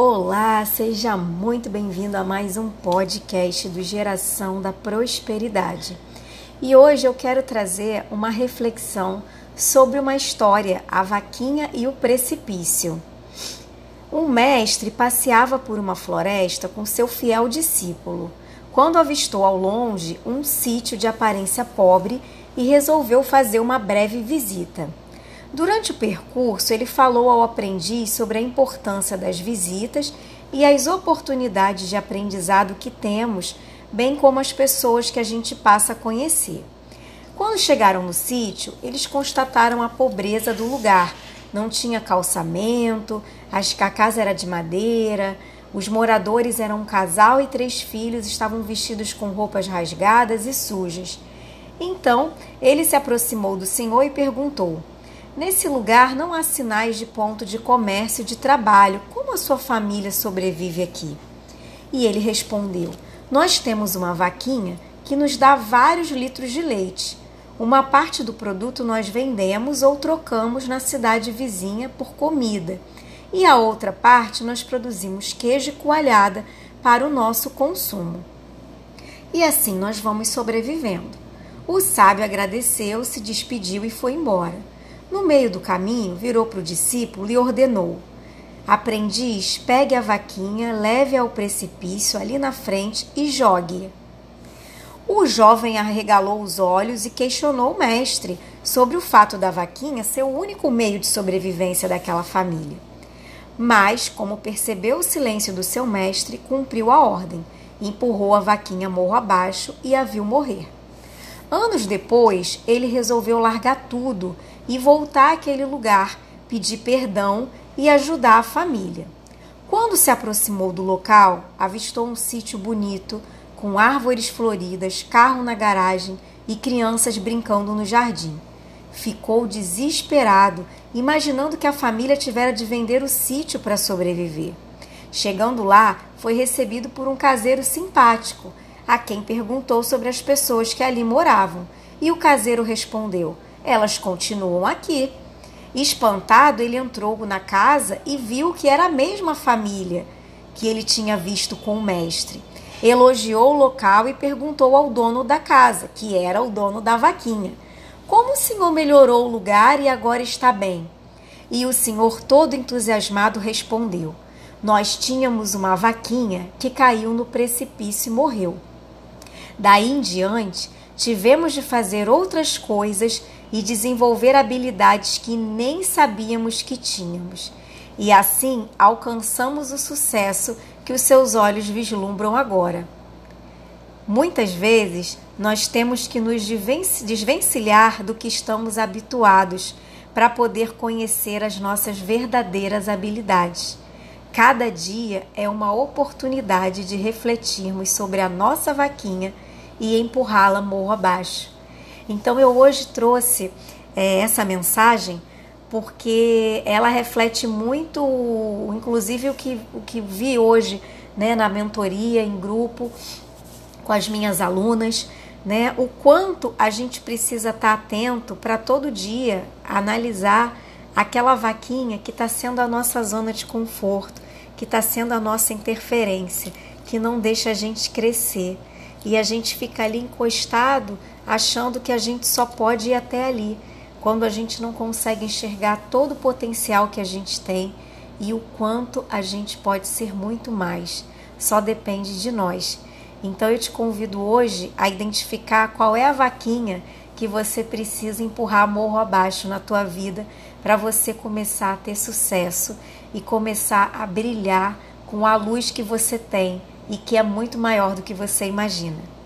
Olá, seja muito bem-vindo a mais um podcast do Geração da Prosperidade. E hoje eu quero trazer uma reflexão sobre uma história, a vaquinha e o precipício. Um mestre passeava por uma floresta com seu fiel discípulo, quando avistou ao longe um sítio de aparência pobre e resolveu fazer uma breve visita. Durante o percurso, ele falou ao aprendiz sobre a importância das visitas e as oportunidades de aprendizado que temos, bem como as pessoas que a gente passa a conhecer. Quando chegaram no sítio, eles constataram a pobreza do lugar. Não tinha calçamento, as cacás era de madeira, os moradores eram um casal e três filhos, estavam vestidos com roupas rasgadas e sujas. Então, ele se aproximou do senhor e perguntou: Nesse lugar não há sinais de ponto de comércio e de trabalho. Como a sua família sobrevive aqui? E ele respondeu: Nós temos uma vaquinha que nos dá vários litros de leite. Uma parte do produto nós vendemos ou trocamos na cidade vizinha por comida, e a outra parte nós produzimos queijo e coalhada para o nosso consumo. E assim nós vamos sobrevivendo. O sábio agradeceu, se despediu e foi embora. No meio do caminho, virou para o discípulo e ordenou: Aprendiz, pegue a vaquinha, leve ao precipício ali na frente e jogue. O jovem arregalou os olhos e questionou o mestre sobre o fato da vaquinha ser o único meio de sobrevivência daquela família. Mas, como percebeu o silêncio do seu mestre, cumpriu a ordem, empurrou a vaquinha morro abaixo e a viu morrer. Anos depois, ele resolveu largar tudo e voltar àquele lugar, pedir perdão e ajudar a família. Quando se aproximou do local, avistou um sítio bonito, com árvores floridas, carro na garagem e crianças brincando no jardim. Ficou desesperado, imaginando que a família tivera de vender o sítio para sobreviver. Chegando lá, foi recebido por um caseiro simpático, a quem perguntou sobre as pessoas que ali moravam, e o caseiro respondeu: elas continuam aqui. Espantado, ele entrou na casa e viu que era a mesma família que ele tinha visto com o mestre. Elogiou o local e perguntou ao dono da casa, que era o dono da vaquinha: Como o senhor melhorou o lugar e agora está bem? E o senhor, todo entusiasmado, respondeu: Nós tínhamos uma vaquinha que caiu no precipício e morreu. Daí em diante, tivemos de fazer outras coisas e desenvolver habilidades que nem sabíamos que tínhamos. E assim alcançamos o sucesso que os seus olhos vislumbram agora. Muitas vezes nós temos que nos desvencilhar do que estamos habituados para poder conhecer as nossas verdadeiras habilidades. Cada dia é uma oportunidade de refletirmos sobre a nossa vaquinha e empurrá-la morro abaixo. Então eu hoje trouxe é, essa mensagem porque ela reflete muito, inclusive o que, o que vi hoje né, na mentoria em grupo com as minhas alunas, né, o quanto a gente precisa estar atento para todo dia analisar aquela vaquinha que está sendo a nossa zona de conforto, que está sendo a nossa interferência, que não deixa a gente crescer. E a gente fica ali encostado achando que a gente só pode ir até ali, quando a gente não consegue enxergar todo o potencial que a gente tem e o quanto a gente pode ser muito mais. Só depende de nós. Então eu te convido hoje a identificar qual é a vaquinha que você precisa empurrar morro abaixo na tua vida para você começar a ter sucesso e começar a brilhar com a luz que você tem e que é muito maior do que você imagina.